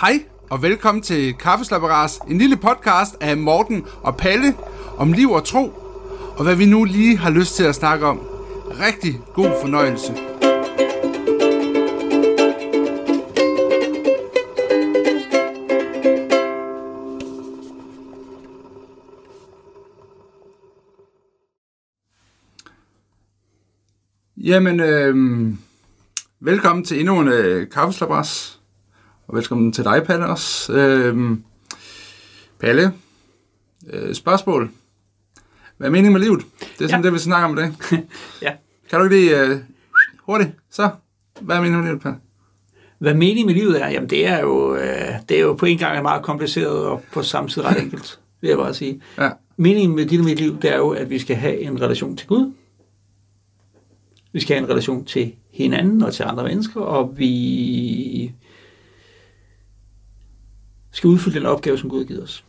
Hej og velkommen til Kaffeslapperas, en lille podcast af Morten og Palle om liv og tro, og hvad vi nu lige har lyst til at snakke om. Rigtig god fornøjelse. Jamen, øh, velkommen til endnu en øh, kaffeslabras. Og velkommen til dig, Palle, også. Øh, Palle, øh, spørgsmål. Hvad er meningen med livet? Det er sådan Ja. det, vi snakker om i dag. Ja. Kan du ikke lige øh, hurtigt? Så, hvad er meningen med livet, Palle? Hvad meningen med livet er, jamen det er jo, øh, det er jo på en gang meget kompliceret og på samme tid ret enkelt, vil jeg bare sige. Ja. Meningen med dit og mit liv, det er jo, at vi skal have en relation til Gud. Vi skal have en relation til hinanden og til andre mennesker, og vi skal udfylde den opgave, som Gud har givet os.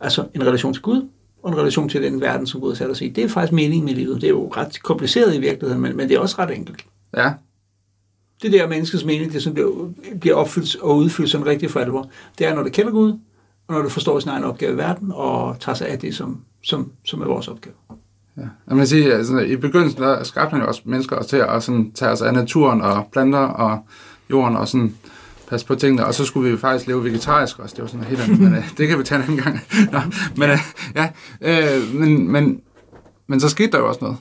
Altså en relation til Gud, og en relation til den verden, som Gud har sat os i. Det er faktisk meningen med livet. Det er jo ret kompliceret i virkeligheden, men, men det er også ret enkelt. Ja, det der menneskets mening, det som bliver, bliver opfyldt og udfyldt sådan rigtig for alvor, det er, når det kender Gud, og når du forstår sin egen opgave i verden, og tager sig af det, som, som, som er vores opgave. Ja. Jeg vil sige, altså, i begyndelsen der skabte han jo også mennesker til at sådan, tage os af naturen og planter og jorden og sådan passe på tingene, og så skulle vi faktisk leve vegetarisk også. Det var sådan noget helt andet, men øh, det kan vi tage en anden gang. Nå, men øh, ja, øh, men, men, men så skete der jo også noget.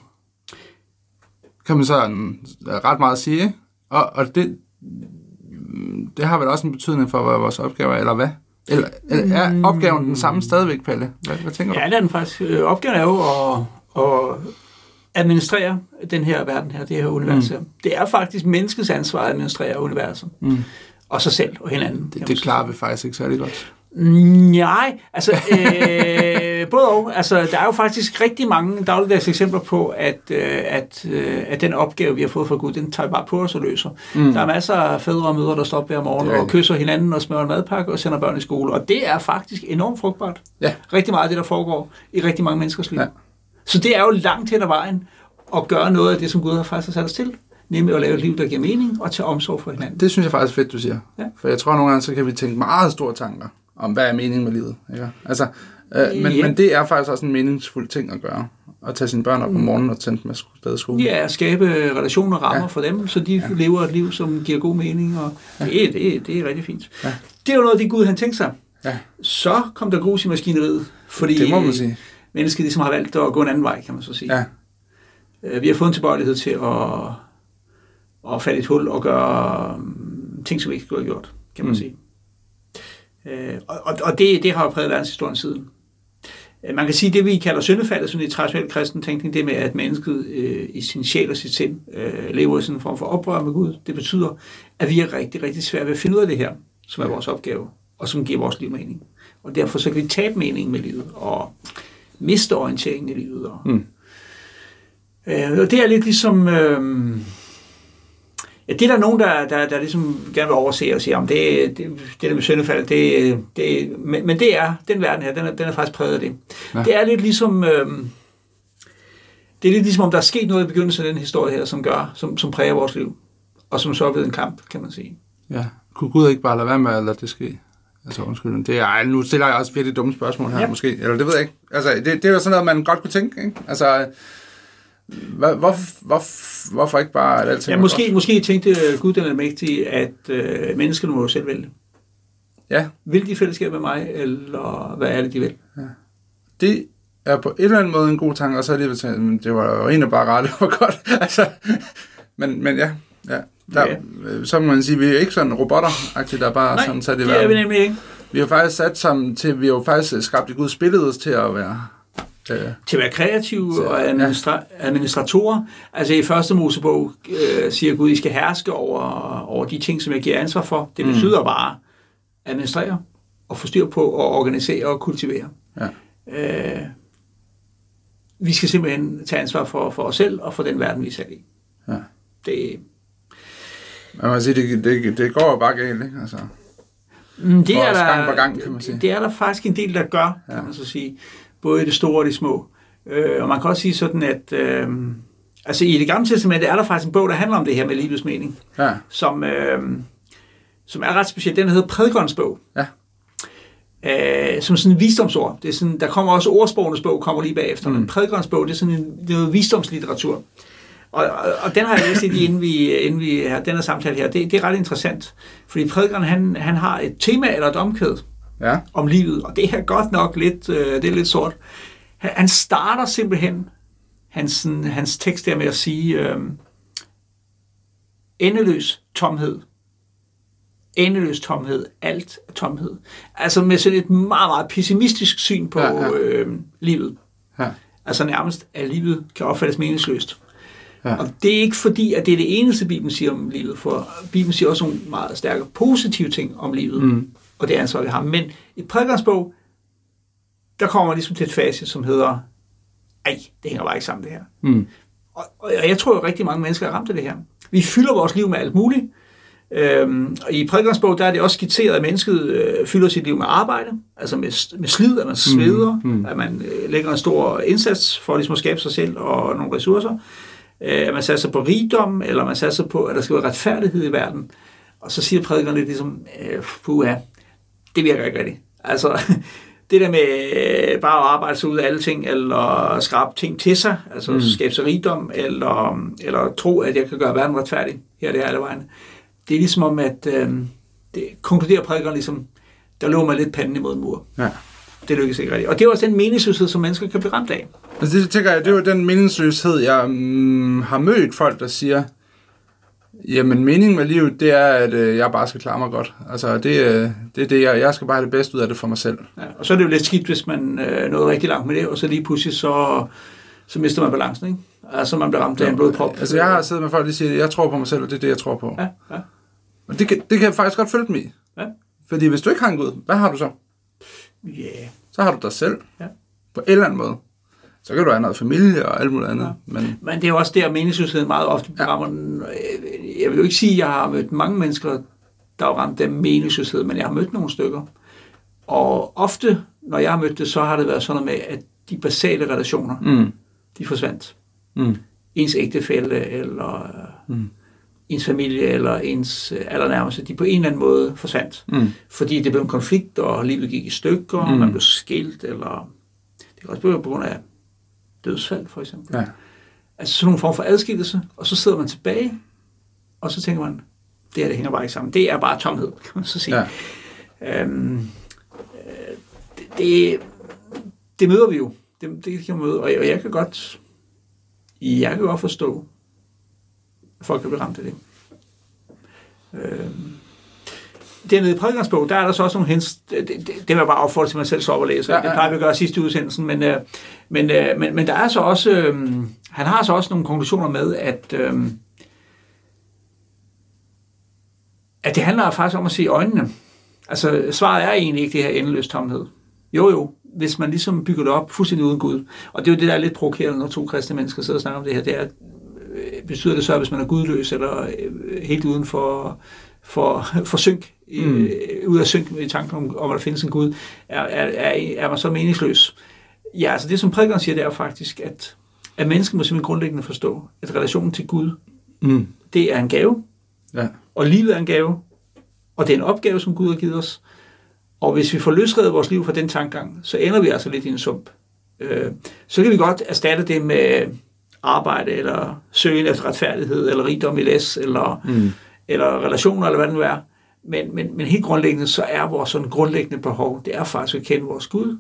Kan man så mm, ret meget sige? Og, og det, mm, det har vel også en betydning for, hvad vores opgave er, eller hvad? Eller, eller er opgaven den samme stadigvæk, Palle? Hvad, hvad tænker du? Ja, det er den faktisk. Øh, Opgaven er jo at, at administrere den her verden her, det her univers her. Det er faktisk menneskets ansvar at administrere universet. Mm. Og sig selv og hinanden. Det, det klarer vi faktisk ikke særlig godt. Nej, altså øh, både og. Altså, der er jo faktisk rigtig mange dagligdags eksempler på, at, øh, at, øh, at den opgave, vi har fået fra Gud, den tager vi bare på os og løser. Mm. Der er masser af fædre og mødre, der står op hver morgen og kysser hinanden og smører en madpakke og sender børn i skole. Og det er faktisk enormt frugtbart. Ja. Rigtig meget af det, der foregår i rigtig mange menneskers liv. Ja. Så det er jo langt hen ad vejen at gøre noget af det, som Gud har faktisk har sat os til. Nemlig at lave et liv, der giver mening og tage omsorg for hinanden. Det synes jeg faktisk er fedt, du siger. Ja. For jeg tror nogle gange, så kan vi tænke meget store tanker om, hvad er meningen med livet. Ikke? Altså, øh, men, Ja. men det er faktisk også en meningsfuld ting at gøre. At tage sine børn op om morgenen og tænde dem afsted i skole. Ja, at skabe relationer og rammer Ja. ja. for dem, så de ja. lever et liv, som giver god mening, og ja. det, det, det er rigtig fint. Ja. Det er jo noget af det, Gud han tænkte sig. Ja. Så kom der grus i maskineriet, fordi Det må man sige. mennesket ligesom har valgt at gå en anden vej, kan man så sige. Ja. Øh, Vi har fået en tilbøjelighed til at, at falde i et hul og gøre um, ting, som ikke skulle have gjort, kan man Mm. mm. sige. Øh, Og, og, og det, det har jo præget verdenshistorien siden. Øh, Man kan sige, at det vi kalder syndefaldet, sådan i traditionel kristen tænkning, det med, at mennesket øh, i sin sjæl og sit sind øh, lever i sådan en form for oprør med Gud, det betyder, at vi er rigtig, rigtig svært ved at finde ud af det her, som er vores opgave, og som giver vores liv mening. Og derfor så kan vi tabe meningen med livet, og miste orienteringen i livet. Og, Mm. øh, og det er lidt ligesom... Øh, Ja, det er der nogen, der, der, der ligesom gerne vil overse og sige, om det, det, det der med syndefald, det, det, men, men det er, den verden her, den er, den er faktisk præget af det. Ja. Det er lidt ligesom, øh, det er lidt ligesom, om der er sket noget i begyndelsen af den historie her, som gør, som, som præger vores liv, og som så er blevet en kamp, kan man sige. ja. Kunne Gud ikke bare lade være med at lade det ske? Altså undskyld, det er, ej, nu stiller jeg også virkelig dumme spørgsmål her. Ja. måske. Eller det ved jeg ikke. Altså, det, det er jo sådan noget, man godt kunne tænke, ikke? Altså, hvor, hvor, hvor, hvorfor ikke bare, at alting Ja, måske, godt? måske tænkte Gud den almægtige, at øh, menneskene må jo selv vælge. Ja, Vil de fællesskab med mig, eller hvad er det, de vil? det er på en eller anden måde en god tanke, og så alligevel tænkt, men det var jo egentlig bare ret, det var godt. altså, men, men ja, ja. Der, Ja. øh, så må man sige, vi er ikke sådan robotter der bare Nej, sådan sat i det er vi nemlig ikke. Vi har faktisk sat sammen til, vi har jo faktisk skabt i Guds billede til at være... Øh, til at være kreative Så, og administra- administratorer. Altså i første Mosebog øh, siger Gud, I skal herske over, over de ting, som jeg giver ansvar for. Det Mm. betyder bare administrere og få styr på og organisere og kultivere. Ja. Øh, vi skal simpelthen tage ansvar for, for os selv og for den verden, vi er sat i. Ja. Det, man kan sige, det, det, det går jo bare galt, ikke? Altså, Mm, det er der, gang på gang, kan man sige. Det er der faktisk en del, der gør, kan Ja. man så sige. Både i det store og det små. Øh, og man kan også sige sådan, at øh, altså i det gamle testament er der faktisk en bog, der handler om det her med livets mening, ja, som, øh, som er ret speciel. Den hedder Prædikernes bog. Ja. Øh, som sådan en visdomsord. Det er sådan, der kommer også ordsprogenes bog, kommer lige bagefter. Mm. Men Prædikernes bog, det er sådan en, det er noget visdomslitteratur. Og, og, og den har jeg læst lidt inden vi, inden vi har den her samtale her. Det, det er ret interessant. Fordi prædikeren, han, han har et tema eller et omkvæd Ja. om livet, og det er godt nok lidt, øh, det er lidt sort. Han, han starter simpelthen hans, hans tekst der med at sige, øh, endeløs tomhed. Endeløs tomhed. Alt er tomhed. Altså med sådan et meget, meget pessimistisk syn på Ja, ja. Øh, livet. Ja. Altså nærmest, at livet kan opfattes meningsløst. Ja. Og det er ikke fordi, at det er det eneste, Bibelen siger om livet, for Bibelen siger også nogle meget stærke positive ting om livet, mm. Og det ansvar, vi har. Men i prædikernes bog, der kommer man ligesom til et facit, som hedder, ej, det hænger bare ikke sammen det her. Mm. Og, og jeg tror at rigtig mange mennesker er ramt af det her. Vi fylder vores liv med alt muligt. Øhm, og i prædikernes bog, der er det også skitseret, at mennesket øh, fylder sit liv med arbejde, altså med, med slid, at man sveder, mm. at man øh, lægger en stor indsats for ligesom at skabe sig selv og nogle ressourcer. Øh, at man satser på rigdom, eller man satser på, at der skal være retfærdighed i verden. Og så siger prædikerne lidt ligesom, øh, puha, det virker ikke rigtigt. Altså, det der med øh, bare at arbejde sig ud af alle ting, eller skrabe ting til sig, altså mm. skabe sig rigdom, eller, eller tro, at jeg kan gøre verden retfærdig, her er det alle vejen. Det er ligesom om, at øh, det konkluderer prædikeren ligesom, der lå man lidt panden imod en mur. Ja. Det lykkes ikke rigtigt. Og det er også den meningsløshed, som mennesker kan blive ramt af. Altså det tænker jeg, det er jo den meningsløshed, jeg mm, har mødt folk, der siger, jamen meningen med livet, det er, at øh, jeg bare skal klare mig godt. Altså det, øh, det er det, jeg, jeg skal bare have det bedste ud af det for mig selv. Ja, og så er det jo lidt skidt, hvis man øh, nåede rigtig langt med det, og så lige pludselig så, så mister man balancen, ikke? Altså man bliver ramt af en blodprop. Altså jeg har siddet med folk, der siger, jeg tror på mig selv, og det er det, jeg tror på. Ja, ja. Og det kan, det kan jeg faktisk godt følge dem i. Ja. Fordi hvis du ikke har en Gud, hvad har du så? Yeah. Så har du dig selv. Ja. På en eller anden måde. Så kan du have noget familie og alt muligt andet. Ja. Men Men det er jo også der, meningsløsheden meget ofte Ja. rammer den. Øh, Jeg vil jo ikke sige, at jeg har mødt mange mennesker, der har ramt den meningsløshed, men jeg har mødt nogle stykker. Og ofte, når jeg har mødt det, så har det været sådan noget med, at de basale relationer, mm, de forsvandt. mm, Ens ægtefælle, eller mm. ens familie, eller ens øh, allernærmeste, de på en eller anden måde forsvandt. mm, Fordi det blev en konflikt, og livet gik i stykker, mm. Mm. man blev skilt, eller det kan også blive på grund af dødsfald, for eksempel. ja. Altså sådan nogle form for adskillelse, og så sidder man tilbage, og så tænker man, det her det hænger bare ikke sammen. Det er bare tomhed, kan man så sige. Ja. Øhm, øh, det, det, det møder vi jo. Det, det kan man møde, og jeg, og jeg kan godt jeg kan godt forstå, at folk kan blive ramt af det. Øhm, dernede i prædikersbog, der er der så også nogle hints, det, det, det vil jeg bare opfordre til mig selv så op og læse, Ja, ja, ja, det plejer vi at gøre sidste udsendelsen, men, øh, men, øh, men, men der er så også, øh, han har så også nogle konklusioner med, at, øh, at det handler faktisk om at se øjnene. Altså, svaret er egentlig ikke det her endeløs tomhed. Jo, jo, hvis man ligesom bygger det op fuldstændig uden Gud. Og det er jo det, der er lidt provokerende, når to kristne mennesker sidder og snakker om det her. Det er, øh, betyder det så, at hvis man er gudløs, eller øh, helt uden for, for, for synk, mm. Øh, ud af synk i tanken om, om, at der findes en Gud, er, er, er, er man så meningsløs? Ja, altså det, som prædikeren siger, det er faktisk, at, at mennesket må simpelthen grundlæggende forstå, at relationen til Gud, Mm, det er en gave, ja. og livet er en gave, og det er en opgave, som Gud har givet os. Og hvis vi får løsredet vores liv fra den tankegang, så ender vi altså lidt i en sump. Øh, så kan vi godt erstatte det med arbejde, eller søgen efter retfærdighed, eller rigdom i læs, eller, Mm. eller relationer, eller hvad det nu er. Men, men, men helt grundlæggende, så er vores sådan grundlæggende behov, det er faktisk at kende vores Gud,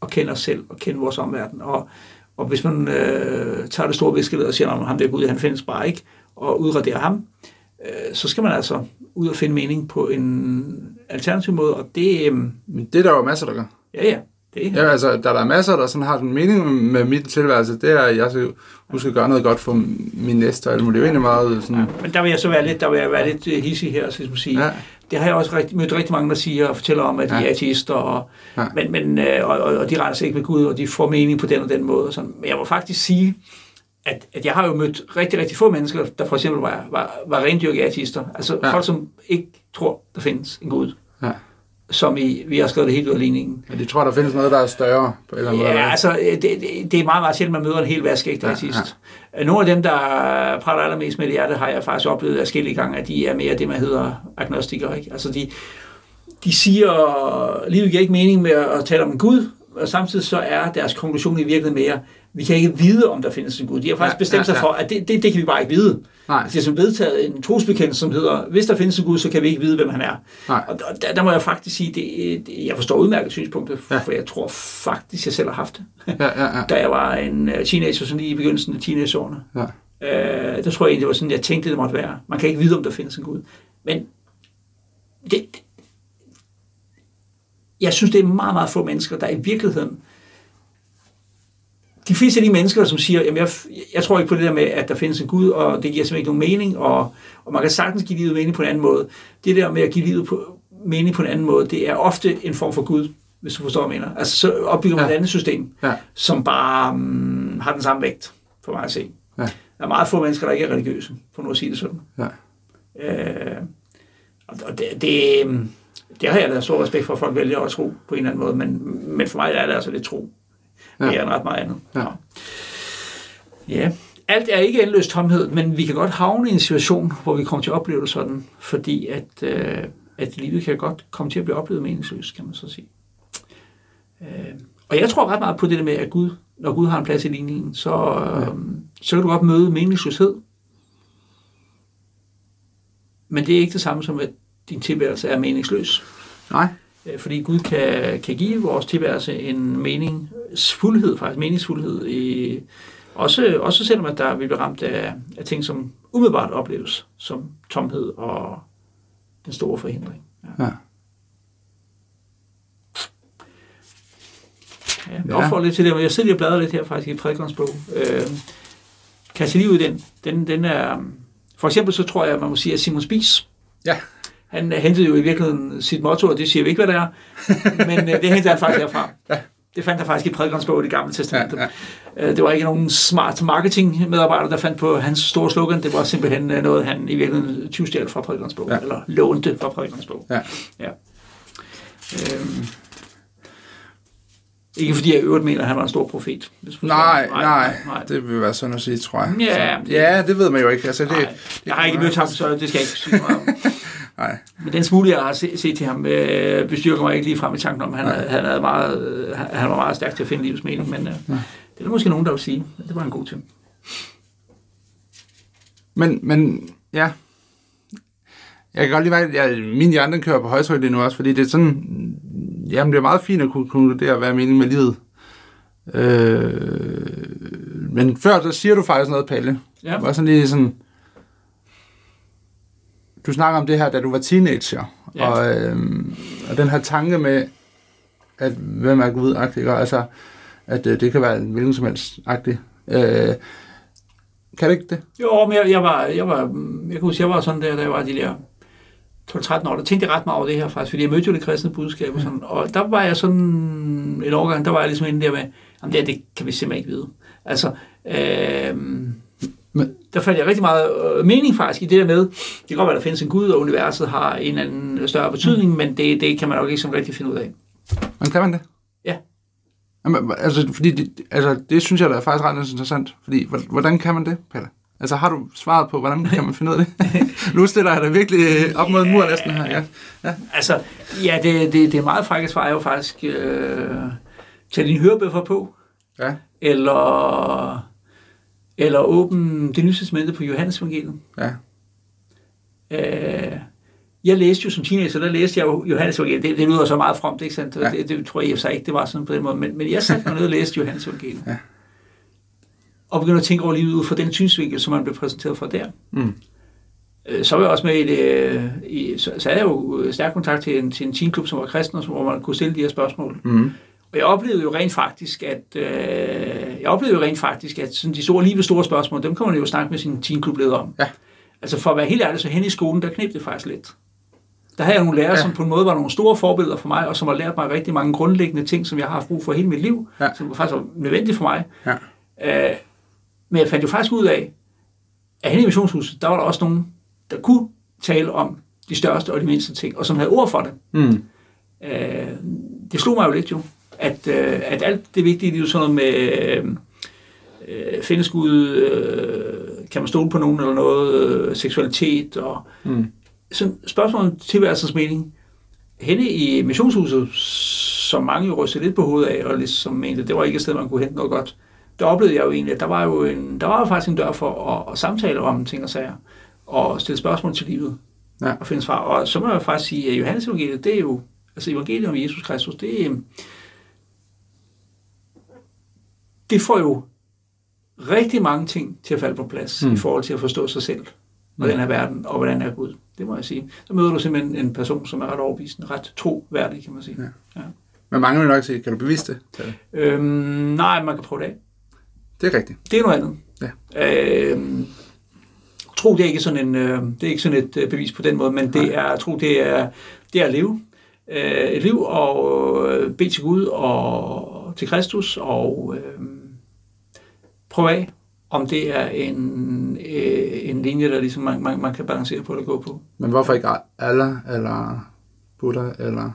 og kende os selv, og kende vores omverden. Og, og hvis man øh, tager det store viskeled og siger, at ham der Gud, han findes bare ikke, og udraderer ham, øh, så skal man altså ud og finde mening på en alternativ måde, og det, øh, Men det er der jo masser, der gør. ja ja, det Ja, altså, der, der er masser, der sådan har den mening med mit tilværelse, det er, at jeg skal huske at gøre noget godt for min næste, og. Det er jo egentlig meget sådan... Ja, men der vil jeg så være lidt, der vil jeg være lidt øh, hissig her, så skal sige. Ja. Det har jeg også rigtig, mødt rigtig mange, der siger og fortæller om, at de Ja. er ateister, og, Ja. men, men, øh, og, og, og de regner sig ikke med Gud, og de får mening på den og den måde. Og sådan. Men jeg må faktisk sige, at, at jeg har jo mødt rigtig, rigtig få mennesker, der for eksempel var, var, var rendyrket ateister. Altså ja. folk, som ikke tror, der findes en Gud. Ja. Som i, vi har skrevet det helt ud af ligningen. Men de tror, der findes noget, der er større på en eller anden måde. Ja, eller? altså, det, det, er meget, meget sjældent, man møder en hel vaskægte Ja, sidst. Ja. Nogle af dem, der prater allermest med det hjerte, har jeg faktisk oplevet forskellige gange, at de er mere det, man hedder agnostikere. Ikke? Altså, de, de siger, livet giver ikke mening med at tale om en Gud, og samtidig så er deres konklusion i virkeligheden mere, vi kan ikke vide, om der findes en Gud. De har faktisk Ja, bestemt sig ja, ja. for, at det, det, det kan vi bare ikke vide. Nej. Det er som vedtaget en trosbekendelse, som hedder, hvis der findes en Gud, så kan vi ikke vide, hvem han er. Nej. Og der, der må jeg faktisk sige, det, det, jeg forstår udmærket synspunktet, Ja. for jeg tror faktisk, jeg selv har haft det. Ja, ja, ja. Da jeg var en øh, teenager, sådan lige i begyndelsen af teenageårene. ja. Øh, der tror jeg egentlig, det var sådan, jeg tænkte, det måtte være. Man kan ikke vide, om der findes en Gud. Men det, jeg synes, det er meget, meget få mennesker, der i virkeligheden de fleste af de mennesker, som siger, jamen jeg, jeg tror ikke på det der med, at der findes en Gud, og det giver simpelthen ikke nogen mening, og, og man kan sagtens give livet mening på en anden måde. Det der med at give livet på, mening på en anden måde, det er ofte en form for Gud, hvis du forstår, hvad jeg mener. Altså så opbygger man Ja. et andet system, Ja. som bare um, har den samme vægt, for mig at se. Ja. Der er meget få mennesker, der ikke er religiøse, for nu at sige det sådan. Ja. Øh, og det, det, øhm, det har jeg da stor respekt for, at folk vælger at tro på en eller anden måde, men, men for mig er det altså lidt tro. Ja. Ja. Det er en ret meget andet. Ja. ja. Alt er ikke endeløs tomhed, men vi kan godt havne i en situation, hvor vi kommer til at opleve det sådan, fordi at, øh, at livet kan godt komme til at blive oplevet meningsløst, kan man så sige. Øh, og jeg tror ret meget på det der med, at Gud, når Gud har en plads i ligningen, så, øh, så kan du godt møde meningsløshed. Men det er ikke det samme som, at din tilværelse er meningsløs. Nej. Øh, Fordi Gud kan, kan give vores tilværelse en meningsfuldhed, faktisk meningsfuldhed, i, også, også selvom at der vi bliver ramt af, af ting, som umiddelbart opleves som tomhed og den store forhindring. Ja. Ja. Ja, jeg opfordrer lidt til det, men jeg sidder lige og bladrer lidt her faktisk i prædikernes bog. Øh, Kast liv i den. den. Den er, for eksempel så tror jeg, at man må sige, at Simon Spies, Ja. Han øh, hentede jo i virkeligheden sit motto, og det siger vi ikke, hvad det er, men øh, det hentede han faktisk herfra. Ja. Det fandt han faktisk i prædikernes bog i det gamle testamente. Ja, Ja, Det var ikke nogen smart marketing medarbejder, der fandt på hans store slogan. Det var simpelthen øh, noget, han i virkeligheden tyvstjal fra prædikernes bog, Ja. eller lånte fra prædikernes bog. Ja. ja. Øhm. Ikke fordi jeg i øvrigt mener, at han var en stor profet. hvis forstår. Nej, nej, nej. det vil være sådan at sige, tror jeg. Ja, Så, ja, det ved man jo ikke. Altså, det, Nej, det jeg har ikke mødt ham, så det skal jeg ikke sige meget om. Nej. Men den smule, jeg har set, set til ham, øh, bestyrker mig ikke lige frem i tanken om, han, er- han, er meget, øh, han var meget stærk til at finde livets mening, men øh, det er der måske nogen, der vil sige, at det var en god ting. Men, men ja. Jeg kan godt lide, at jeg, min hjerne den kører på højtryk lige nu også, fordi det er sådan, jamen det er meget fint at kunne konkludere, hvad er meningen med livet. Øh, men før, der siger du faktisk noget, Palle. Ja. Det var sådan lige sådan, du snakker om det her, da du var teenager, Ja. og, øh, og den her tanke med, at hvem er Gud, altså, at øh, det kan være en hvilken som helst agtig. Øh, kan det ikke det? Jo, men jeg, jeg, var, jeg, var, jeg kan huske, jeg var sådan der, da jeg var de der 12-13 år, der tænkte jeg ret meget over det her faktisk, fordi jeg mødte jo det kristne budskab og sådan, og der var jeg sådan en overgang, der var jeg ligesom inde der med, jamen det, her, det kan vi simpelthen ikke vide. Altså, øh, Men- der fandt jeg rigtig meget øh, mening faktisk i det der med, det kan godt være, der findes en Gud, og universet har en eller anden større betydning, mm. men det, det kan man nok ikke sådan rigtig finde ud af. Men kan man det? Ja. Jamen, altså, fordi det, altså, det synes jeg da er faktisk ret interessant. Fordi, hvor- hvordan kan man det, Pelle? Altså, har du svaret på, hvordan kan man finde ud af det? nu stiller jeg dig virkelig øh, op mod muren næsten her. Ja. Altså, ja, det, det, det er meget frække svar er jo faktisk, øh, tag din hørebøffer på, ja. eller, eller åbne det nye testamente på Johannes evangeliet. Ja. Øh, jeg læste jo som teenager, der læste jeg jo Johannes evangeliet. Det, det lyder så meget fromt, ikke sandt? Ja. Det, det, tror jeg så ikke, det var sådan på den måde. Men, men jeg satte mig ned og læste Johannes evangeliet. Ja. Og begyndte at tænke over livet ud fra den synsvinkel, som man blev præsenteret for der. Mm. Øh, Så var jeg også med i det, i, så, så havde jeg jo stærk kontakt til en, til en teenklub, som var kristen, hvor man kunne stille de her spørgsmål. Mm. Og jeg oplevede jo rent faktisk, at øh, jeg oplevede jo rent faktisk, at sådan de store, lige store spørgsmål, dem kan man jo snakke med sin teamklubleder om. Ja. Altså for at være helt ærlig, så hen i skolen, der knep det faktisk lidt. Der havde jeg nogle lærere, ja. som på en måde var nogle store forbilleder for mig, og som har lært mig rigtig mange grundlæggende ting, som jeg har haft brug for hele mit liv, Ja. som faktisk var nødvendigt for mig. Ja. Øh, men jeg fandt jo faktisk ud af, at hen i missionshuset, der var der også nogen, der kunne tale om de største og de mindste ting, og som havde ord for det. Mm. Øh, det slog mig jo lidt jo, at, øh, at alt det vigtige, det er jo sådan noget med, øh, øh, findes Gud, øh, kan man stole på nogen eller noget, øh, seksualitet og Mm. sådan spørgsmål om tilværelsens mening. Henne i missionshuset, som mange jo rystede lidt på hovedet af, og ligesom mente, det var ikke et sted, man kunne hente noget godt, der oplevede jeg jo egentlig, at der var jo, en, der var jo faktisk en dør for at, at samtale om ting og sager, og stille spørgsmål til livet, Ja. og finde svar. Og så må jeg faktisk sige, at Johannes evangeliet, det er jo, altså evangeliet om Jesus Kristus, det, er- det får jo rigtig mange ting til at falde på plads mm. Mm. i forhold til at forstå sig selv og den her verden, og hvordan er Gud. Det må jeg sige. Så møder du simpelthen en person, som er ret overbevisende, ret troværdig, kan man sige. Ja. Men mange vil nok sige, kan du bevise det? Øhm, nej, man kan prøve det af. Det er rigtigt. Det er noget andet. Ja. Øhm, tro, det er ikke sådan en, øh, det er ikke sådan et øh, bevis på den måde, men det er, tro, det er, det er at leve. Øh, et liv og øh, bede til Gud og til Kristus og øh, prøve af, om det er en, øh, en linje, der ligesom man, man, man kan balancere på eller gå på. Men hvorfor ikke Allah eller Buddha eller...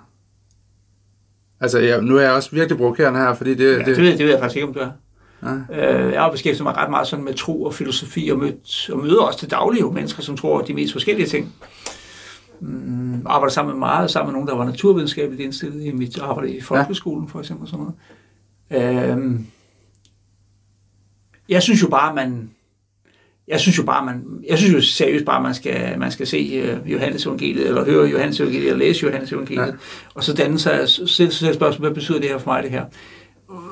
Altså, ja, nu er jeg også virkelig provokerende her, fordi det... Ja, det, ved, det ved jeg faktisk ikke, om du er. Ja. Øh, jeg har beskæftiget mig ret meget sådan med tro og filosofi, og, mødt, og møder også til daglig jo mennesker, som tror de mest forskellige ting. Mm, arbejder sammen med meget, sammen med nogen, der var naturvidenskabeligt indstillet i mit arbejde i folkeskolen, for eksempel. og Sådan noget. Øh, jeg synes jo bare, man... Jeg synes jo bare, man, jeg synes jo seriøst bare, man skal, man skal se uh, Johannes evangeliet, eller høre Johannes evangeliet, eller læse Johannes evangeliet, ja. og så danne sig, selv, selv spørgsmål, hvad betyder det her for mig, det her?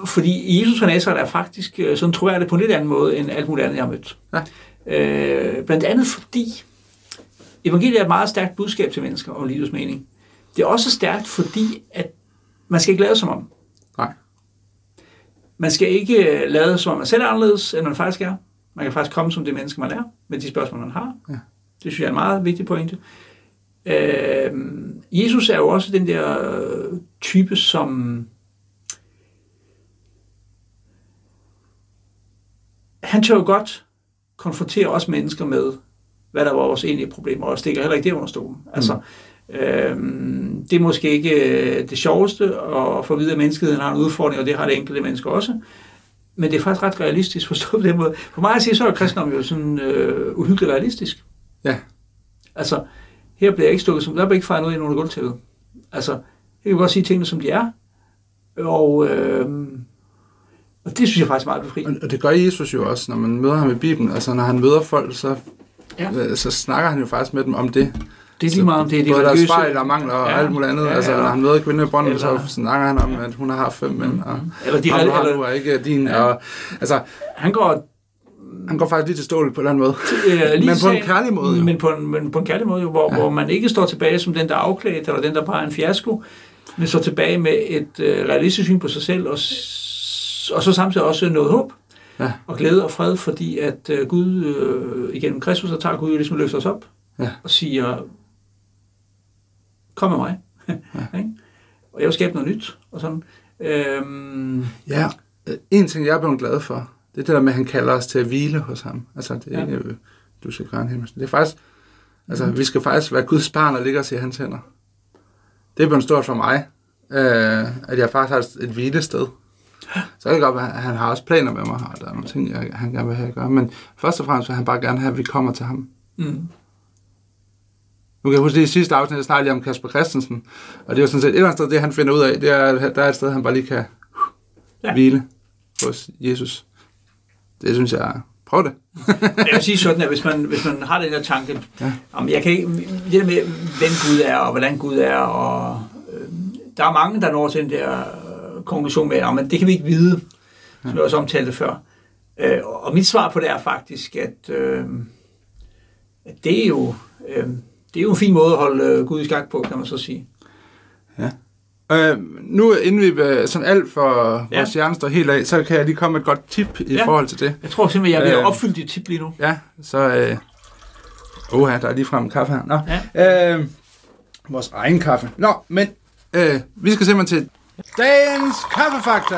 Fordi Jesus fra Nazareth er faktisk øh, sådan troværdig på en lidt anden måde, end alt muligt andet, jeg har mødt. Ja. Øh, blandt andet fordi evangeliet er et meget stærkt budskab til mennesker om livets mening. Det er også stærkt, fordi at man skal ikke lade som om. Man skal ikke øh, lade som om man selv er anderledes, end man faktisk er. Man kan faktisk komme som det menneske, man er, med de spørgsmål, man har. Ja. Det synes jeg er en meget vigtig pointe. Øh, Jesus er jo også den der øh, type, som han tør jo godt konfrontere os mennesker med, hvad der var vores egentlige problemer, og stikker heller ikke det under stolen. Altså, øhm, det er måske ikke øh, det sjoveste at få at vide, at menneskeheden har en udfordring, og det har det enkelte mennesker også. Men det er faktisk ret realistisk forstået på den måde. For mig at sige, så er kristendom jo sådan øh, uhyggeligt realistisk. Ja. Altså, her bliver jeg ikke stukket som, der bliver ikke fejret noget ind under gulvtæppet. Altså, jeg kan godt sige tingene, som de er. Og, øh, og det synes jeg faktisk er meget befriende. Og det gør Jesus jo også, når man møder ham i Bibelen. Altså, når han møder folk, så, Ja. ja. så snakker han jo faktisk med dem om det. Det er lige meget om det er de Både deres religiøse- fejl og mangler og Ja. alt muligt andet. Ja, Ja, altså, ja. når han møder kvinden i brønden, Eller- så snakker han om, at hun har fem mænd, og Eller de ham, eller- er ikke din. Ja. Og, altså, Han går han går faktisk lige til stålet på den måde. øh, Men på en sagen- kærlig måde, jo. Men på en, men på en kærlig måde, jo, hvor, ja. Hvor man ikke står tilbage som den, der er afklædt, eller den, der bare er en fiasko, men står tilbage med et øh, realistisk syn på sig selv, og, og så samtidig også noget håb, Ja. og glæde og fred, fordi at øh, Gud, øh, igennem Kristus, så tager Gud jo ligesom løfter os op, Ja. og siger, kom med mig. ja. og jeg vil skabe noget nyt, og sådan. Øhm, Ja, øh, en ting, jeg er blevet glad for, det er det der med, at han kalder os til at hvile hos ham. Altså, det er Ja. ikke, øh, du skal gøre en. Det er faktisk, altså, vi skal faktisk være Guds barn og ligge os i hans hænder. Det er blevet stort for mig, øh, at jeg faktisk har et- et hvilested. Så er det godt, at han har også planer med mig, og der er nogle ting, jeg, han gerne vil have at gøre. Men først og fremmest vil han bare gerne have, at vi kommer til ham. mm, Nu kan jeg huske, det i sidste afsnit, jeg snakkede om Kasper Christensen. Og det er jo sådan set et eller andet sted, det han finder ud af, det er, der er et sted, han bare lige kan Ja. hvile hos Jesus. Det synes jeg, prøv det. jeg vil sige sådan, at hvis man, hvis man har den der tanke. Ja. om jeg kan ikke, det der med, hvem Gud er, og hvordan Gud er, og øh, der er mange, der når til den der øh, konklusion med, at det kan vi ikke vide, som jeg også omtalte før. Øh, og mit svar på det er faktisk, at, øh, at det er jo øh, det er jo en fin måde at holde øh, Gud i skak på, kan man så sige. Øh, nu inden vi vil sådan alt for Ja. vores hjerne står helt af, så kan jeg lige komme med et godt tip i Ja. ja. forhold til det. Jeg tror simpelthen, jeg vil Øh. opfylde dit tip lige nu. Ja, så... Øh, Oha, der er lige frem kaffe her. Nå, ja. øh, vores egen kaffe. Nå, men øh, vi skal simpelthen til dagens kaffefakta.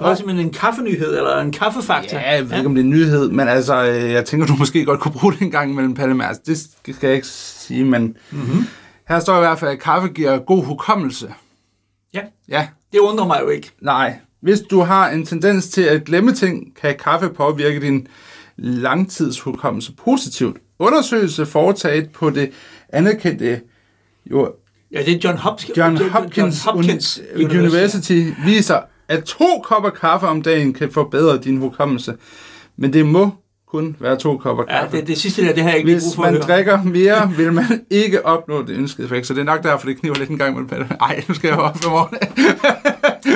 Det var simpelthen en kaffenyhed, eller en kaffefakta. Ja, jeg ved ikke, om det er en nyhed, men altså, øh, jeg tænker, du måske godt kunne bruge det en gang imellem, Palle Mærs. Det skal jeg ikke sige, men Mm-hmm. Her står i hvert fald, at kaffe giver god hukommelse. Ja, Ja, det undrer mig jo ikke. nej. Hvis du har en tendens til at glemme ting, kan kaffe påvirke din langtidshukommelse positivt. Undersøgelse foretaget på det anerkendte jo, Ja, det er John Hopkins, John Hopkins, John Hopkins Uni- University viser, at to kopper kaffe om dagen kan forbedre din hukommelse. Men det må kun være to kopper Ja, kaffe. det, det sidste der, det har jeg ikke lige brug Hvis for man drikker mere, vil man ikke opnå det ønskede effekt. Så det er nok derfor, det kniver lidt en gang med Palle. Ej, nu skal jeg op i morgen.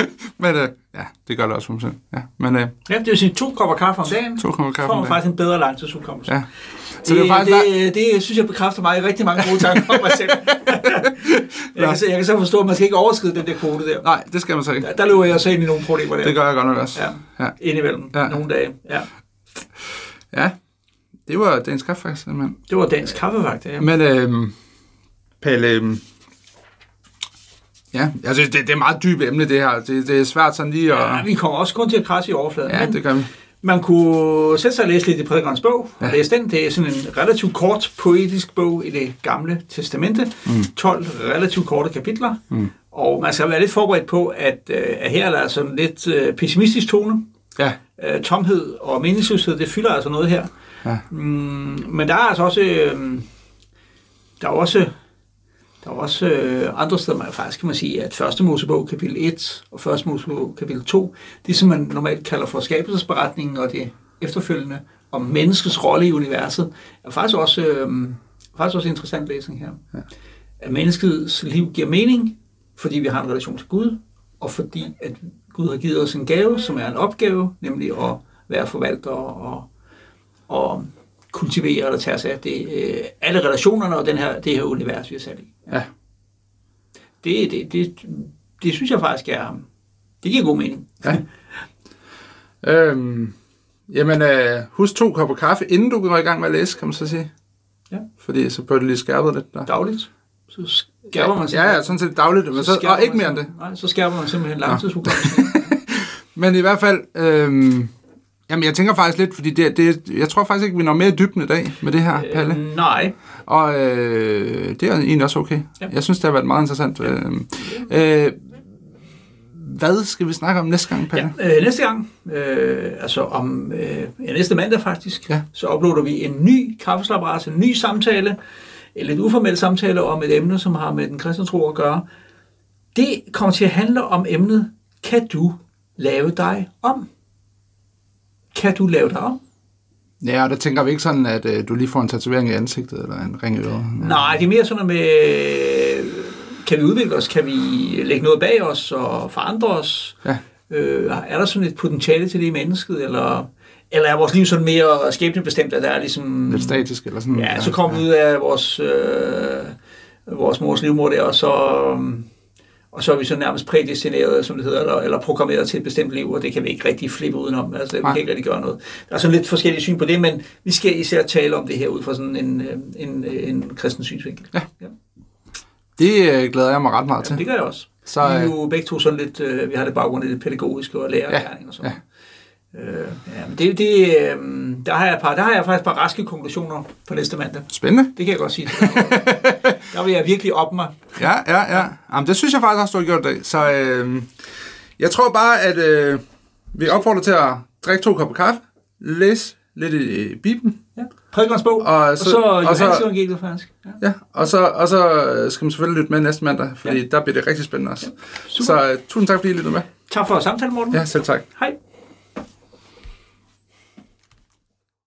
Men øh, ja, det gør det også for mig selv. Ja, men øh, Ja, det vil sige to kopper kaffe om dagen. to kopper kaffe om dagen. faktisk en bedre langtidsudkommelse. Ja. Så det, det er faktisk det, det, det, synes jeg bekræfter mig i rigtig mange gode tanker om mig selv. jeg, kan, så, jeg kan så forstå, at man skal ikke overskride den der kvote der. Nej, det skal man så ikke. Der, der løber jeg så ind i nogle problemer der. Det gør jeg godt nok også. Ja. Ja. Indimellem. Ja. Nogle dage. Ja. ja. Det var dagens kaffe, faktisk. simpelthen. Det var dagens kaffevagt. Ja. Men øh, Palle, øh, ja, jeg synes, det, det er et meget dybt emne, det her. Det, det er svært sådan lige at... Ja, vi kommer også kun til at krasse i overfladen. Ja, men det gør vi. man kunne sætte sig og læse lidt i prædikernes bog. Ja. Og læse den. Det er sådan en relativt kort poetisk bog i det gamle testamente. Mm. 12 relativt korte kapitler. Mm. Og man skal være lidt forberedt på, at, øh, at her er der altså en lidt øh, pessimistisk tone. Ja, Øh, tomhed og meningsløshed, det fylder altså noget her. Ja. Mm, men der er altså også... Øh, der er også... Der er også øh, andre steder, man faktisk kan man sige, at første Mosebog kapitel 1 og første Mosebog kapitel 2, det som man normalt kalder for skabelsesberetningen og det efterfølgende om menneskets rolle i universet, er faktisk også, øh, faktisk også interessant læsning her. Ja. At menneskets liv giver mening, fordi vi har en relation til Gud, og fordi at Gud har givet os en gave, som er en opgave, nemlig at være forvalter og, og kultivere eller tage sig af det, øh, alle relationerne og den her, det her univers, vi er sat i. ja. Det, det, det, det synes jeg faktisk er, det giver god mening. Ja. Øhm, jamen, øh, husk to kopper kaffe, inden du går i gang med at læse, kan man så sige. Ja. Fordi så bliver det lige skærpet lidt der. Dagligt, så skærper man Ja, ja, sådan set dagligt, men så, skærper og ikke mere end det. Nej, så skærper man simpelthen langtidshukommelsen. Men i hvert fald, øhm, jamen jeg tænker faktisk lidt, fordi det, det, jeg tror faktisk ikke, vi når mere i dybden i dag med det her, Palle. øh, nej, Og øh, det er egentlig også okay. Ja. Jeg synes, det har været meget interessant. Øh, øh, hvad skal vi snakke om næste gang, Palle? Ja, øh, næste gang, øh, altså om øh, ja, næste mandag faktisk, Ja. så uploader vi en ny kaffeslabras, en ny samtale, en lidt uformel samtale om et emne, som har med den kristne tro at gøre. Det kommer til at handle om emnet, kan du lave dig om? Kan du lave dig om? Ja, og der tænker vi ikke sådan, at øh, du lige får en tatovering i ansigtet eller en ring i øret. Nej, det er mere sådan noget med, kan vi udvikle os? Kan vi lægge noget bag os og forandre os? Ja. Øh, er der sådan et potentiale til det i mennesket, eller, eller er vores liv sådan mere skæbnebestemt, at der er ligesom... Lidt statisk eller sådan. Ja, så kommer vi ud af vores, øh, vores mors livmor der, og så, øhm, og så er vi så nærmest prædestineret, som det hedder, eller, eller programmeret til et bestemt liv, og det kan vi ikke rigtig flippe udenom. Altså, vi kan ikke rigtig gøre noget. Der er sådan lidt forskellige syn på det, men vi skal især tale om det her ud fra sådan en, øh, en, en kristen synsvinkel. Ja. Det øh, glæder jeg mig ret meget Ja, til. det gør jeg også. Så, vi er øh, jo begge to sådan lidt, øh, vi har det baggrund i det pædagogiske og lærergærning og sådan Øh, ja, men det, det, øh, der, har jeg et par, der har jeg faktisk et par raske konklusioner på næste mandag. Spændende. Det kan jeg godt sige. der vil jeg virkelig op mig. Ja, ja, ja. Jamen, det synes jeg faktisk også, du har gjort det. Så øh, jeg tror bare, at øh, vi opfordrer til at drikke to kopper kaffe, læse lidt i Bibelen, Ja. Prædikernes bog, Og og så- og så Johannes faktisk. Ja. ja, og så, og så øh, skal man selvfølgelig lytte med næste mandag, fordi ja. der bliver det rigtig spændende også. super. Så øh, tusind tak, fordi I lyttede med. Tak for samtalen, Morten. Ja, selv tak. Hej.